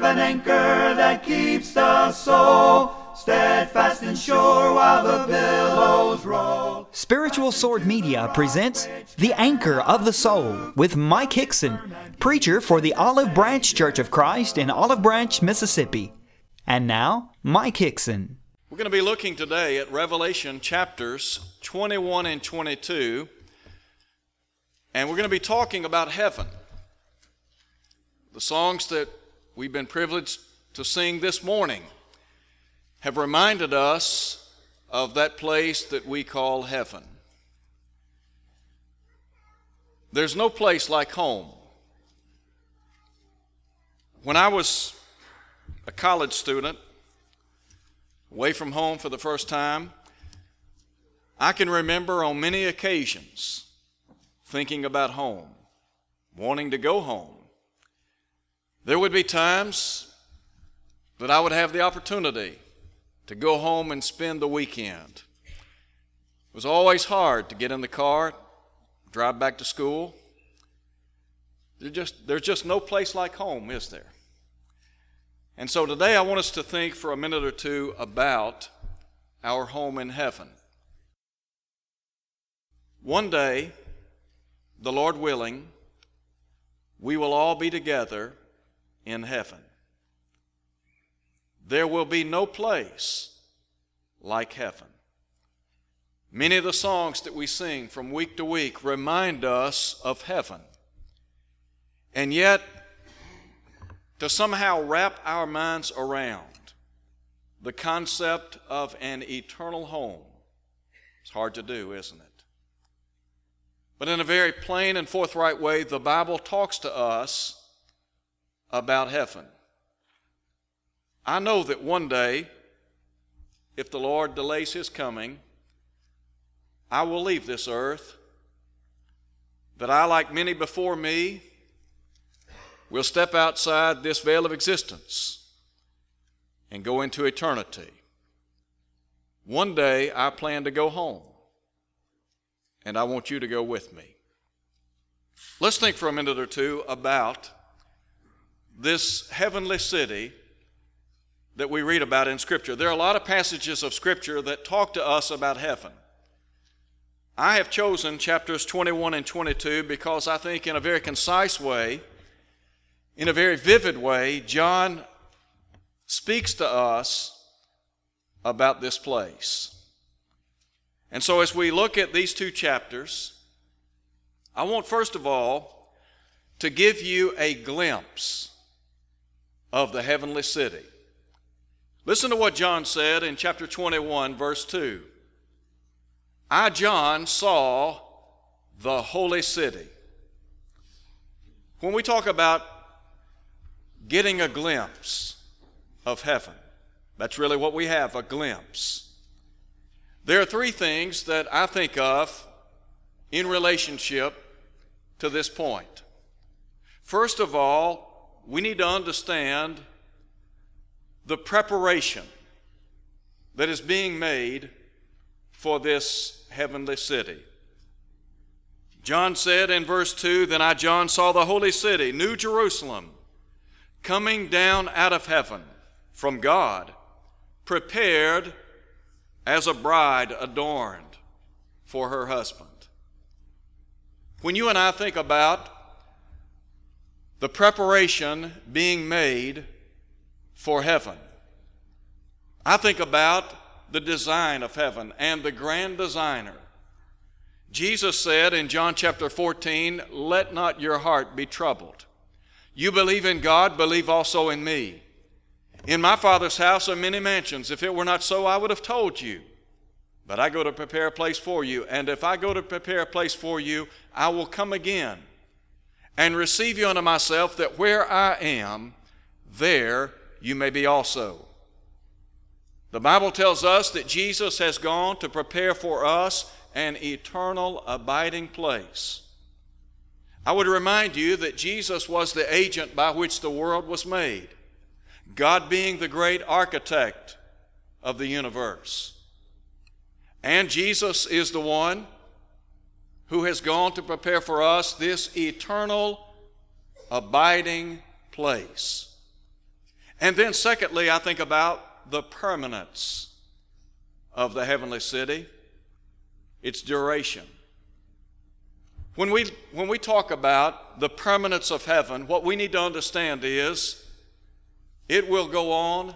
have an anchor that keeps the soul steadfast and sure while the billows roll. Spiritual Sword Media presents The Anchor of the Soul with Mike Hixson, preacher for the Olive Branch Church of Christ in Olive Branch, Mississippi. And now, Mike Hixson. We're going to be looking today at Revelation chapters 21 and 22, and we're going to be talking about heaven. The songs that we've been privileged to sing this morning have reminded us of that place that we call heaven. There's no place like home. When I was a college student, away from home for the first time, I can remember on many occasions thinking about home, wanting to go home. There would be times that I would have the opportunity to go home and spend the weekend. It was always hard to get in the car, drive back to school. There's just, there's just no place like home, is there? And so today I want us to think for a minute or two about our home in heaven. One day, the Lord willing, we will all be together in heaven. There will be no place like heaven. Many of the songs that we sing from week to week remind us of heaven. And yet, to somehow wrap our minds around the concept of an eternal home, it's hard to do, isn't it? But in a very plain and forthright way, the Bible talks to us about heaven. I know that one day, if the Lord delays his coming, I will leave this earth. That I, like many before me, will step outside this veil of existence and go into eternity. One day I plan to go home, and I want you to go with me. Let's think for a minute or two about this heavenly city that we read about in Scripture. There are a lot of passages of Scripture that talk to us about heaven. I have chosen chapters 21 and 22 because I think, in a very concise way, in a very vivid way, John speaks to us about this place. And so, as we look at these two chapters, I want first of all to give you a glimpse of the heavenly city. Listen to what John said in chapter 21, verse 2. I, John, saw the holy city. When we talk about getting a glimpse of heaven, that's really what we have a glimpse. There are three things that I think of in relationship to this point. First of all, we need to understand the preparation that is being made for this heavenly city. John said in verse 2 Then I, John, saw the holy city, New Jerusalem, coming down out of heaven from God, prepared as a bride adorned for her husband. When you and I think about the preparation being made for heaven. I think about the design of heaven and the grand designer. Jesus said in John chapter 14, Let not your heart be troubled. You believe in God, believe also in me. In my Father's house are many mansions. If it were not so, I would have told you. But I go to prepare a place for you. And if I go to prepare a place for you, I will come again and receive you unto myself, that where I am, there you may be also. The Bible tells us that Jesus has gone to prepare for us an eternal abiding place. I would remind you that Jesus was the agent by which the world was made, God being the great architect of the universe. And Jesus is the one who has gone to prepare for us this eternal abiding place. And then, secondly, I think about the permanence of the heavenly city, its duration. When we, when we talk about the permanence of heaven, what we need to understand is it will go on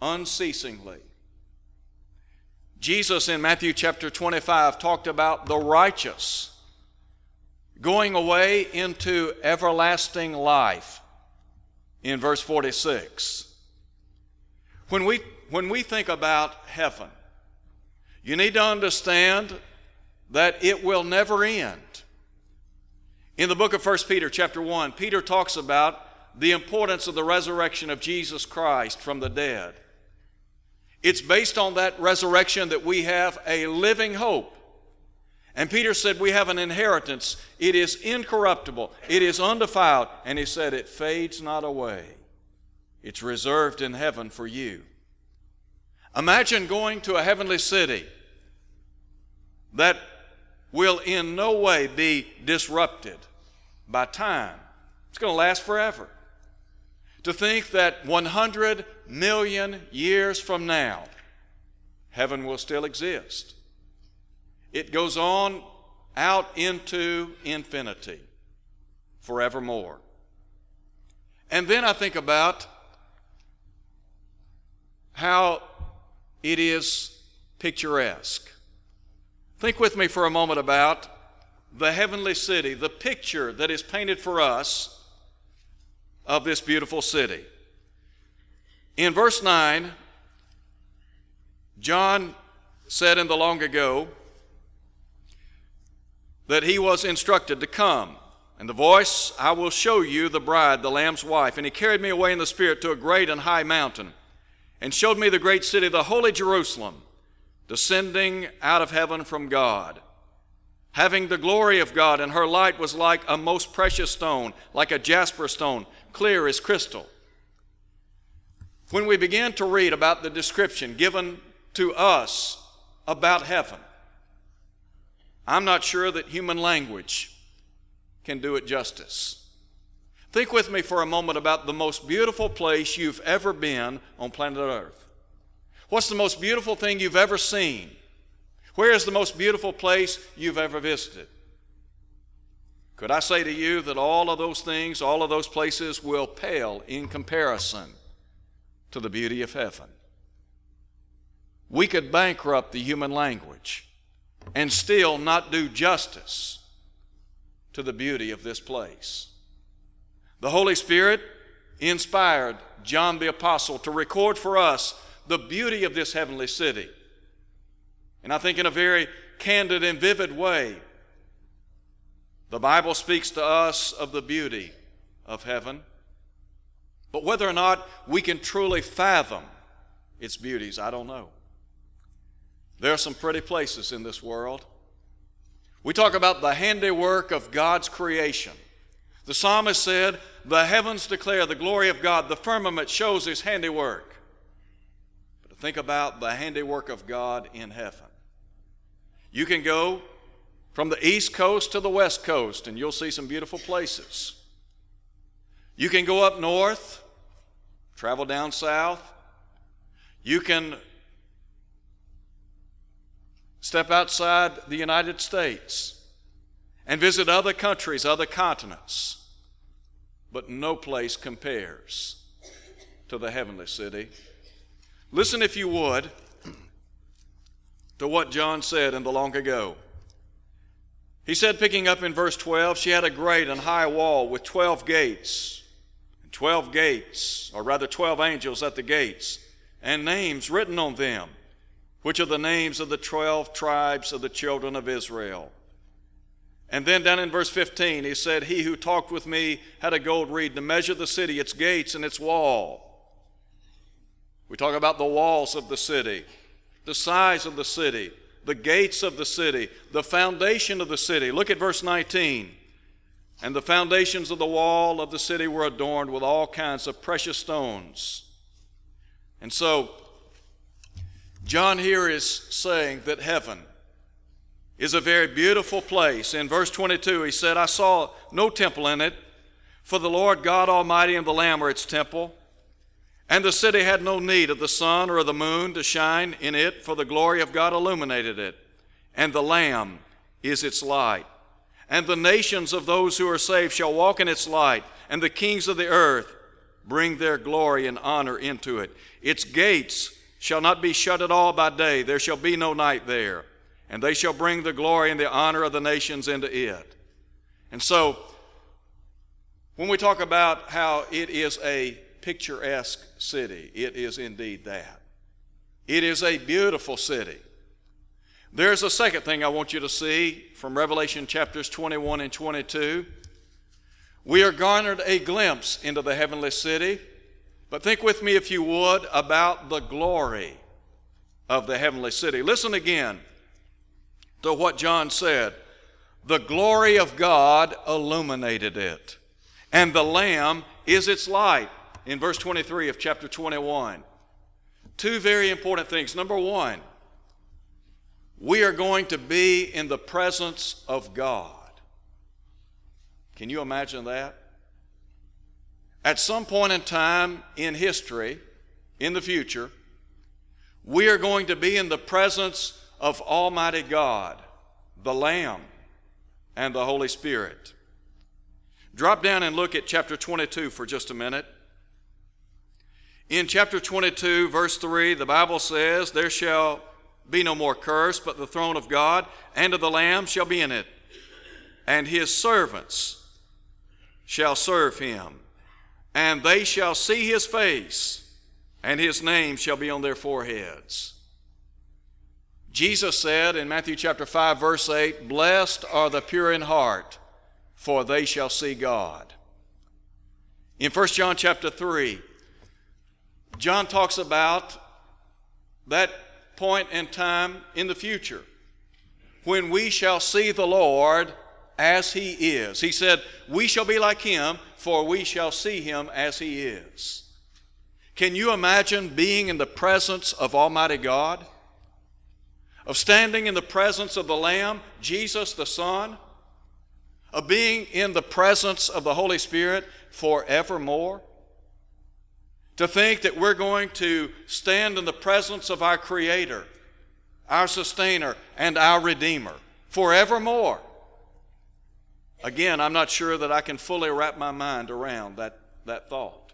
unceasingly. Jesus in Matthew chapter 25 talked about the righteous going away into everlasting life in verse 46. When we, when we think about heaven, you need to understand that it will never end. In the book of 1 Peter, chapter 1, Peter talks about the importance of the resurrection of Jesus Christ from the dead. It's based on that resurrection that we have a living hope. And Peter said, We have an inheritance. It is incorruptible, it is undefiled. And he said, It fades not away. It's reserved in heaven for you. Imagine going to a heavenly city that will in no way be disrupted by time. It's going to last forever. To think that 100 million years from now, heaven will still exist. It goes on out into infinity forevermore. And then I think about how it is picturesque. Think with me for a moment about the heavenly city, the picture that is painted for us of this beautiful city. In verse 9, John said in the long ago that he was instructed to come. And the voice, I will show you the bride, the Lamb's wife. And he carried me away in the Spirit to a great and high mountain, and showed me the great city, the holy Jerusalem, descending out of heaven from God, having the glory of God. And her light was like a most precious stone, like a jasper stone, clear as crystal. When we begin to read about the description given to us about heaven, I'm not sure that human language can do it justice. Think with me for a moment about the most beautiful place you've ever been on planet Earth. What's the most beautiful thing you've ever seen? Where is the most beautiful place you've ever visited? Could I say to you that all of those things, all of those places will pale in comparison to the beauty of heaven. We could bankrupt the human language and still not do justice to the beauty of this place. The Holy Spirit inspired John the Apostle to record for us the beauty of this heavenly city. And I think in a very candid and vivid way, the Bible speaks to us of the beauty of heaven. But whether or not we can truly fathom its beauties, I don't know. There are some pretty places in this world. We talk about the handiwork of God's creation. The psalmist said, The heavens declare the glory of God, the firmament shows his handiwork. But think about the handiwork of God in heaven. You can go from the east coast to the west coast, and you'll see some beautiful places. You can go up north travel down south. You can step outside the United States and visit other countries, other continents. But no place compares to the heavenly city. Listen, if you would, to what John said in the long ago. He said, picking up in verse 12, she had a great and high wall with 12 gates and 12 gates, or rather 12 angels at the gates, and names written on them, which are the names of the 12 tribes of the children of Israel. And then down in verse 15, he said, He who talked with me had a gold reed to measure the city, its gates, and its wall. We talk about the walls of the city, the size of the city, the gates of the city, the foundation of the city. Look at verse 19. And the foundations of the wall of the city were adorned with all kinds of precious stones. And so, John here is saying that heaven is a very beautiful place. In verse 22, he said, I saw no temple in it, for the Lord God Almighty and the Lamb are its temple. And the city had no need of the sun or of the moon to shine in it, for the glory of God illuminated it. And the Lamb is its light. And the nations of those who are saved shall walk in its light, and the kings of the earth bring their glory and honor into it. Its gates shall not be shut at all by day, there shall be no night there. And they shall bring the glory and the honor of the nations into it. And so, when we talk about how it is a picturesque city, it is indeed that. It is a beautiful city. There's a second thing I want you to see from Revelation chapters 21 and 22. We are garnered a glimpse into the heavenly city, but think with me, if you would, about the glory of the heavenly city. Listen again to what John said. The glory of God illuminated it, and the Lamb is its light. In verse 23 of chapter 21. Two very important things. Number one, we are going to be in the presence of God. Can you imagine that? At some point in time in history, in the future, we are going to be in the presence of Almighty God, the Lamb, and the Holy Spirit. Drop down and look at chapter 22 for just a minute. In chapter 22, verse 3, the Bible says, There shall be no more curse, but the throne of God and of the Lamb shall be in it, and his servants shall serve him, and they shall see his face, and his name shall be on their foreheads. Jesus said in Matthew chapter 5, verse 8, Blessed are the pure in heart, for they shall see God. In 1 John chapter 3, John talks about that point in time in the future when we shall see the Lord as he is. He said, We shall be like him, for we shall see him as he is. Can you imagine being in the presence of Almighty God? Of standing in the presence of the Lamb, Jesus the Son? Of being in the presence of the Holy Spirit forevermore? To think that we're going to stand in the presence of our Creator, our Sustainer, and our Redeemer forevermore. Again, I'm not sure that I can fully wrap my mind around that, that thought.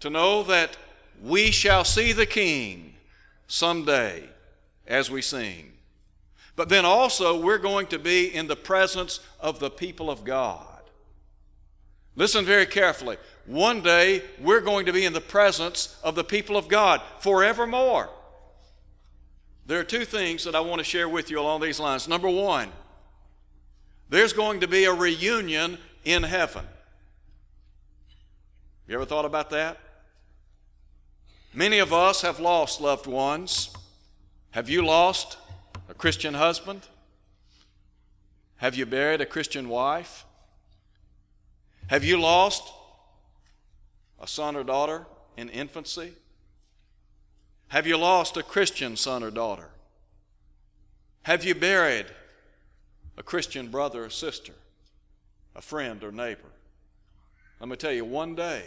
To know that we shall see the King someday as we sing. But then also, we're going to be in the presence of the people of God. Listen very carefully. One day, we're going to be in the presence of the people of God forevermore. There are two things that I want to share with you along these lines. Number one, there's going to be a reunion in heaven. You ever thought about that? Many of us have lost loved ones. Have you lost a Christian husband? Have you buried a Christian wife? Have you lost a son or daughter in infancy? Have you lost a Christian son or daughter? Have you buried a Christian brother or sister, a friend or neighbor? Let me tell you, one day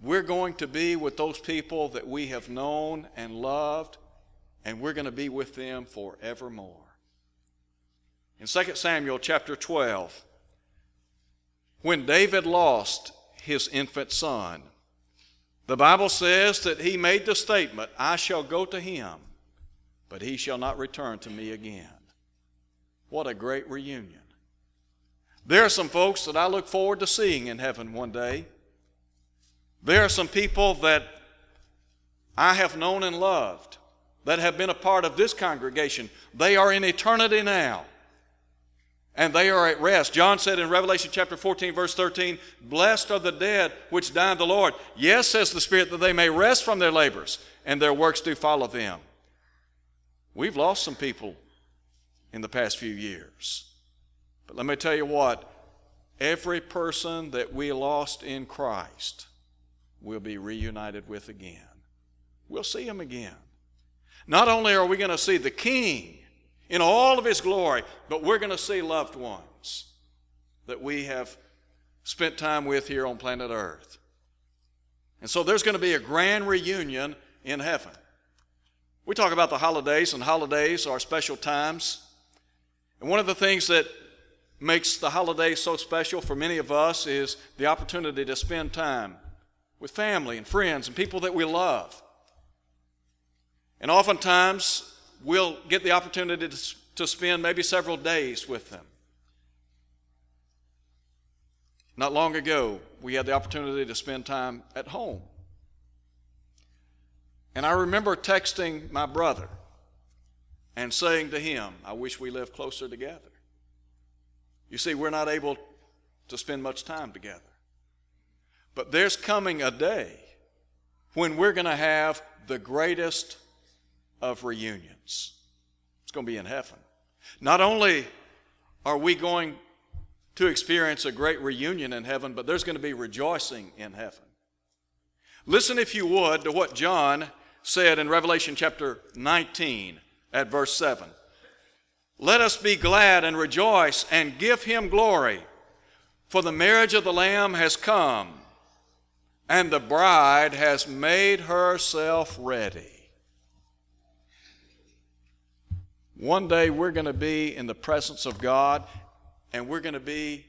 we're going to be with those people that we have known and loved, and we're going to be with them forevermore. In 2 Samuel chapter 12, when David lost his infant son, the Bible says that he made the statement, I shall go to him, but he shall not return to me again. What a great reunion. There are some folks that I look forward to seeing in heaven one day. There are some people that I have known and loved that have been a part of this congregation. They are in eternity now and they are at rest. John said in Revelation chapter 14, verse 13, Blessed are the dead which die in the Lord. Yes, says the Spirit, that they may rest from their labors, and their works do follow them. We've lost some people in the past few years. But let me tell you what every person that we lost in Christ will be reunited with again. We'll see him again. Not only are we going to see the King, in all of His glory, but we're going to see loved ones that we have spent time with here on planet Earth. And so there's going to be a grand reunion in heaven. We talk about the holidays, and holidays are special times. And one of the things that makes the holidays so special for many of us is the opportunity to spend time with family and friends and people that we love. And oftentimes, we'll get the opportunity to, to spend maybe several days with them. Not long ago, we had the opportunity to spend time at home. And I remember texting my brother and saying to him, I wish we lived closer together. You see, we're not able to spend much time together. But there's coming a day when we're going to have the greatest of reunions. It's going to be in heaven. Not only are we going to experience a great reunion in heaven, but there's going to be rejoicing in heaven. Listen, if you would, to what John said in Revelation chapter 19 at verse 7. Let us be glad and rejoice and give him glory, for the marriage of the Lamb has come, and the bride has made herself ready. One day we're going to be in the presence of God, and we're going to be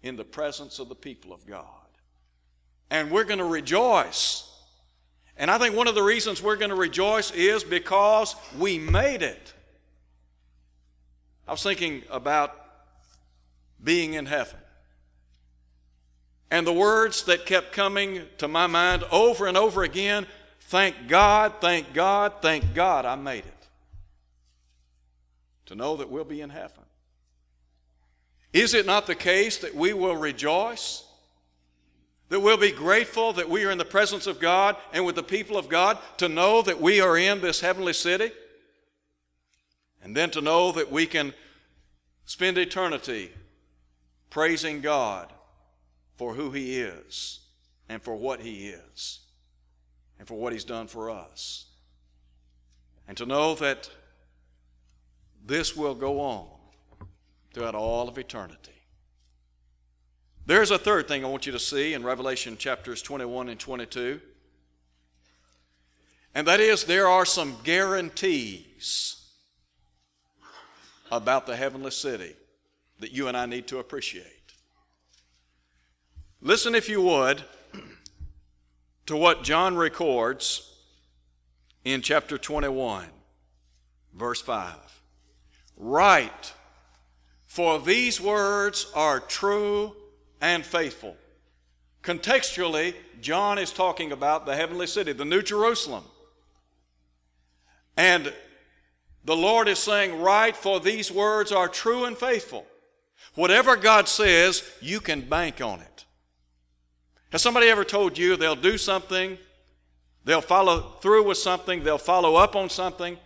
in the presence of the people of God. And we're going to rejoice. And I think one of the reasons we're going to rejoice is because we made it. I was thinking about being in heaven. And the words that kept coming to my mind over and over again thank God, thank God, thank God I made it to know that we'll be in heaven. Is it not the case that we will rejoice? That we'll be grateful that we are in the presence of God and with the people of God to know that we are in this heavenly city? And then to know that we can spend eternity praising God for who He is and for what He is and for what He's done for us. And to know that this will go on throughout all of eternity. There's a third thing I want you to see in Revelation chapters 21 and 22. And that is, there are some guarantees about the heavenly city that you and I need to appreciate. Listen, if you would, to what John records in chapter 21, verse 5. Write, for these words are true and faithful. Contextually, John is talking about the heavenly city, the New Jerusalem. And the Lord is saying, Write, for these words are true and faithful. Whatever God says, you can bank on it. Has somebody ever told you they'll do something, they'll follow through with something, they'll follow up on something,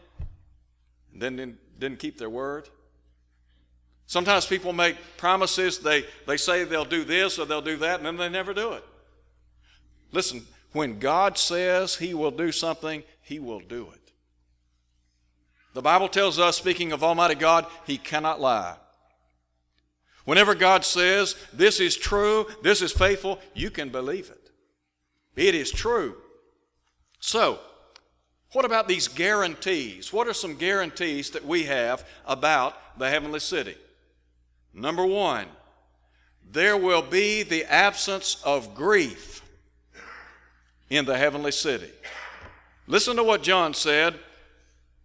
and then didn't keep their word. Sometimes people make promises, they, they say they'll do this or they'll do that, and then they never do it. Listen, when God says He will do something, He will do it. The Bible tells us, speaking of Almighty God, He cannot lie. Whenever God says, This is true, this is faithful, you can believe it. It is true. So, what about these guarantees? What are some guarantees that we have about the heavenly city? Number one, there will be the absence of grief in the heavenly city. Listen to what John said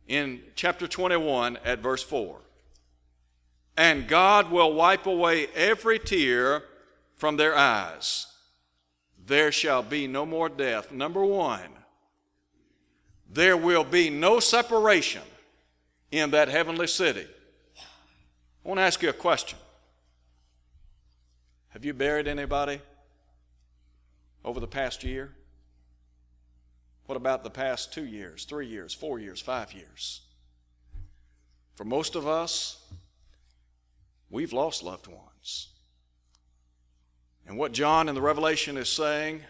in chapter 21 at verse 4. And God will wipe away every tear from their eyes. There shall be no more death. Number one, there will be no separation in that heavenly city. I want to ask you a question. Have you buried anybody over the past year? What about the past two years, three years, four years, five years? For most of us, we've lost loved ones. And what John in the Revelation is saying,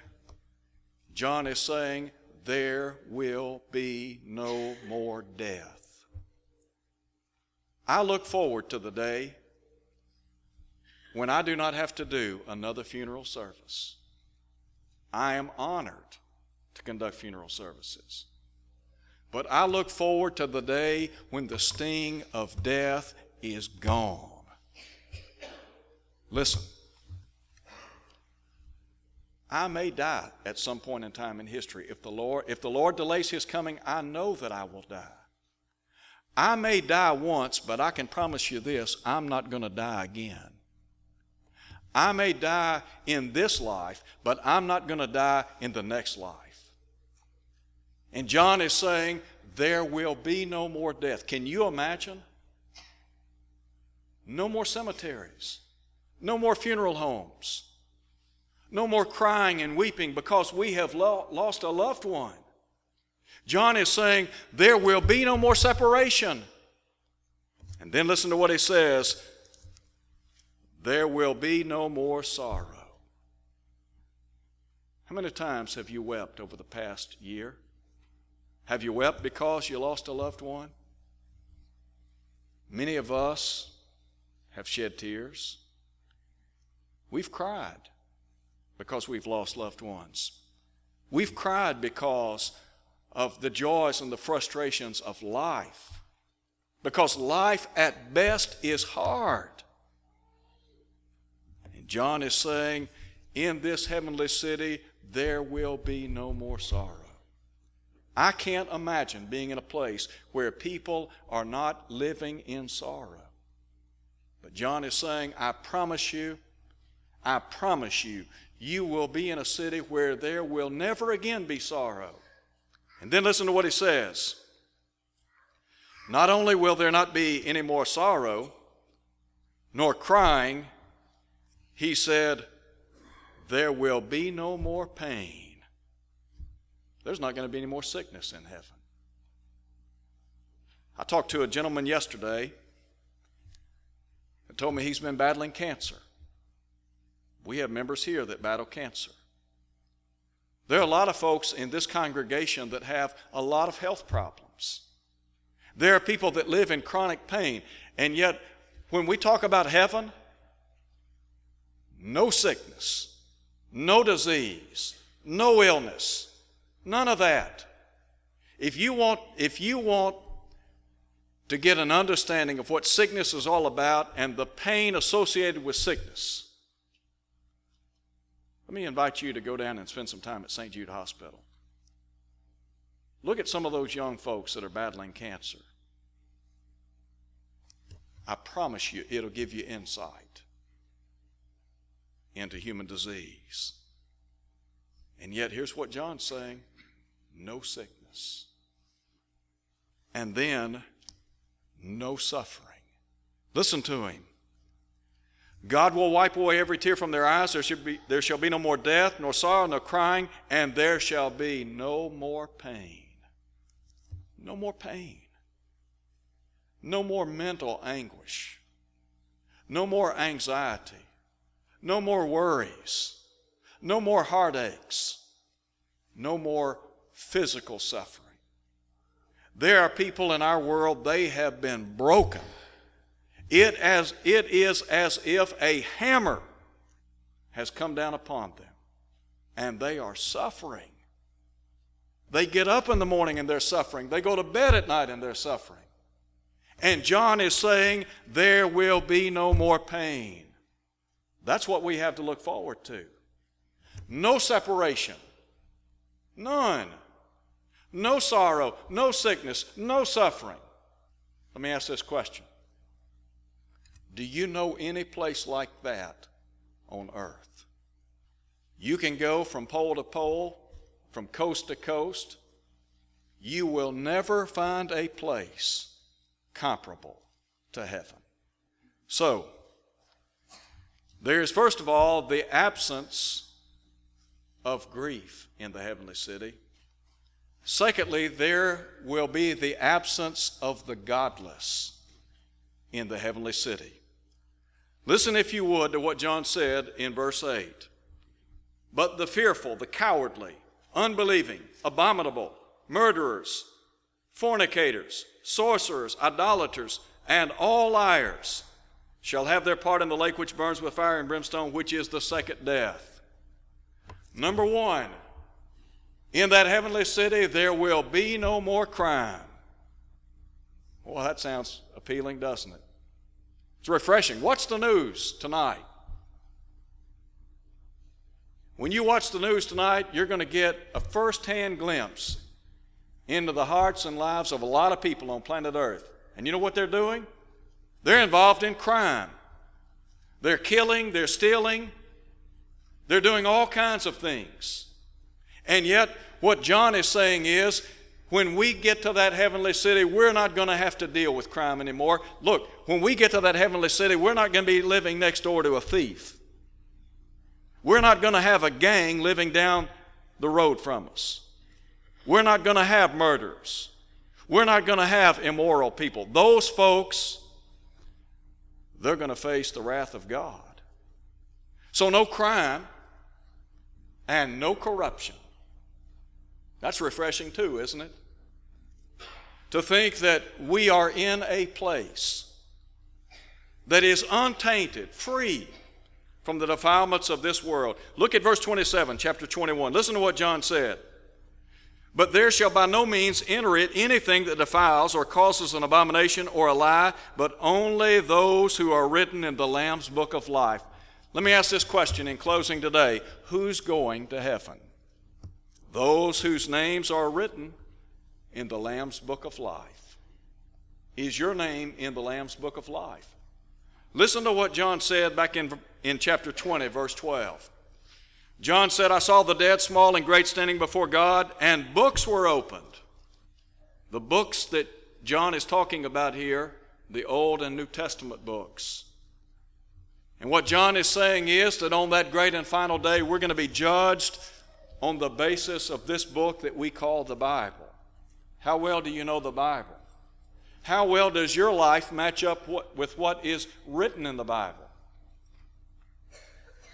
John is saying, there will be no more death. I look forward to the day when I do not have to do another funeral service. I am honored to conduct funeral services. But I look forward to the day when the sting of death is gone. Listen, I may die at some point in time in history. If the Lord, if the Lord delays his coming, I know that I will die. I may die once, but I can promise you this I'm not going to die again. I may die in this life, but I'm not going to die in the next life. And John is saying, There will be no more death. Can you imagine? No more cemeteries, no more funeral homes no more crying and weeping because we have lo- lost a loved one. John is saying there will be no more separation. And then listen to what he says there will be no more sorrow. How many times have you wept over the past year? Have you wept because you lost a loved one? Many of us have shed tears. We've cried because we've lost loved ones. We've cried because of the joys and the frustrations of life. Because life at best is hard. And John is saying, in this heavenly city, there will be no more sorrow. I can't imagine being in a place where people are not living in sorrow. But John is saying, I promise you, I promise you, you will be in a city where there will never again be sorrow. And then listen to what he says. Not only will there not be any more sorrow, nor crying, he said, there will be no more pain. There's not going to be any more sickness in heaven. I talked to a gentleman yesterday that told me he's been battling cancer. We have members here that battle cancer. There are a lot of folks in this congregation that have a lot of health problems. There are people that live in chronic pain, and yet when we talk about heaven, no sickness, no disease, no illness, none of that. If you want, if you want to get an understanding of what sickness is all about and the pain associated with sickness, let me invite you to go down and spend some time at St. Jude Hospital. Look at some of those young folks that are battling cancer. I promise you, it'll give you insight into human disease. And yet, here's what John's saying no sickness. And then, no suffering. Listen to him. God will wipe away every tear from their eyes. There, be, there shall be no more death, nor sorrow, nor crying, and there shall be no more pain. No more pain. No more mental anguish. No more anxiety. No more worries. No more heartaches. No more physical suffering. There are people in our world, they have been broken it, as, it is as if a hammer has come down upon them, and they are suffering. They get up in the morning and they're suffering. They go to bed at night and they're suffering. And John is saying, There will be no more pain. That's what we have to look forward to. No separation. None. No sorrow, no sickness, no suffering. Let me ask this question do you know any place like that on earth? You can go from pole to pole, from coast to coast. You will never find a place comparable to heaven. So, there is, first of all, the absence of grief in the heavenly city. Secondly, there will be the absence of the godless in the heavenly city. Listen, if you would, to what John said in verse 8. But the fearful, the cowardly, unbelieving, abominable, murderers, fornicators, sorcerers, idolaters, and all liars shall have their part in the lake which burns with fire and brimstone, which is the second death. Number one, In that heavenly city, there will be no more crime. Well, that sounds appealing, doesn't it? It's refreshing. What's the news tonight? When you watch the news tonight, you're going to get a first hand glimpse into the hearts and lives of a lot of people on planet Earth. And you know what they're doing? They're involved in crime. They're killing, they're stealing, they're doing all kinds of things. And yet, what John is saying is, when we get to that heavenly city, we're not going to have to deal with crime anymore. Look, when we get to that heavenly city, we're not going to be living next door to a thief. We're not going to have a gang living down the road from us. We're not going to have murders. We're not going to have immoral people. Those folks, they're going to face the wrath of God. So, no crime and no corruption. That's refreshing too, isn't it? To think that we are in a place that is untainted, free from the defilements of this world. Look at verse 27, chapter 21. Listen to what John said. But there shall by no means enter it anything that defiles or causes an abomination or a lie, but only those who are written in the Lamb's book of life. Let me ask this question in closing today Who's going to heaven? Those whose names are written in the Lamb's book of life. Is your name in the Lamb's book of life? Listen to what John said back in, in chapter 20, verse 12. John said, I saw the dead, small and great, standing before God, and books were opened. The books that John is talking about here, the Old and New Testament books. And what John is saying is that on that great and final day, we're going to be judged on the basis of this book that we call the Bible. How well do you know the Bible? How well does your life match up with what is written in the Bible?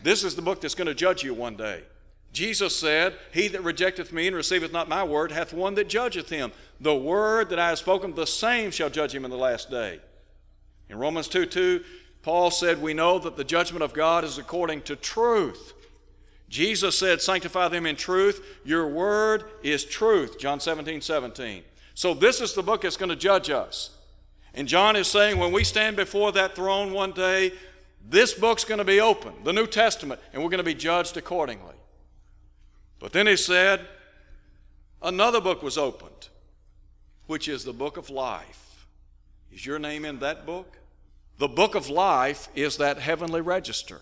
This is the book that's going to judge you one day. Jesus said, He that rejecteth me and receiveth not my word hath one that judgeth him. The word that I have spoken, the same shall judge him in the last day. In Romans 2 2, Paul said, We know that the judgment of God is according to truth. Jesus said, Sanctify them in truth. Your word is truth. John 17 17. So, this is the book that's going to judge us. And John is saying when we stand before that throne one day, this book's going to be open, the New Testament, and we're going to be judged accordingly. But then he said, another book was opened, which is the book of life. Is your name in that book? The book of life is that heavenly register.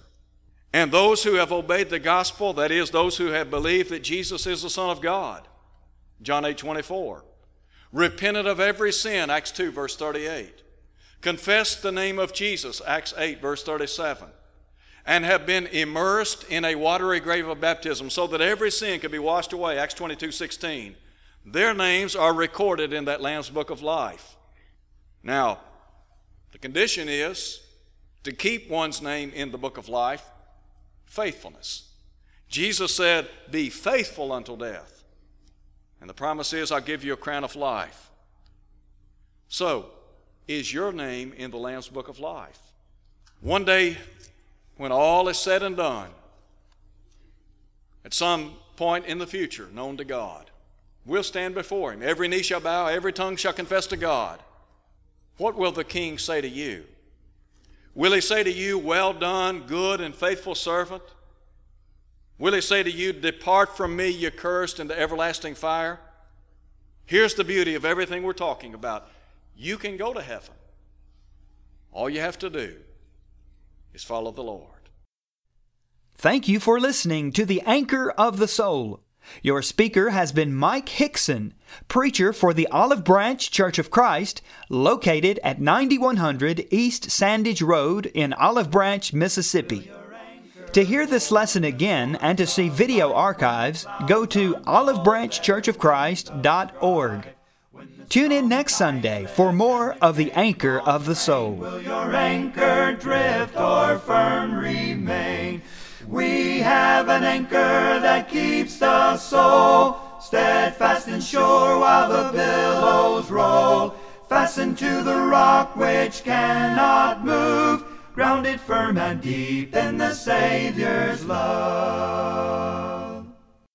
And those who have obeyed the gospel, that is, those who have believed that Jesus is the Son of God, John 8 24 repented of every sin, Acts 2, verse 38, confessed the name of Jesus, Acts 8, verse 37, and have been immersed in a watery grave of baptism so that every sin could be washed away, Acts 22, 16. Their names are recorded in that Lamb's Book of Life. Now, the condition is to keep one's name in the Book of Life faithfulness. Jesus said, Be faithful until death. And the promise is, I'll give you a crown of life. So, is your name in the Lamb's Book of Life? One day, when all is said and done, at some point in the future, known to God, we'll stand before Him. Every knee shall bow, every tongue shall confess to God. What will the King say to you? Will He say to you, Well done, good and faithful servant? Will he say to you, Depart from me, you cursed, into everlasting fire? Here's the beauty of everything we're talking about you can go to heaven. All you have to do is follow the Lord. Thank you for listening to the Anchor of the Soul. Your speaker has been Mike Hixson, preacher for the Olive Branch Church of Christ, located at 9100 East Sandidge Road in Olive Branch, Mississippi. To hear this lesson again and to see video archives, go to olivebranchchurchofchrist.org. Tune in next Sunday for more of the Anchor of the Soul. Will your anchor drift or firm remain? We have an anchor that keeps the soul steadfast and sure while the billows roll. Fastened to the rock which cannot move grounded firm and deep in the Savior's love.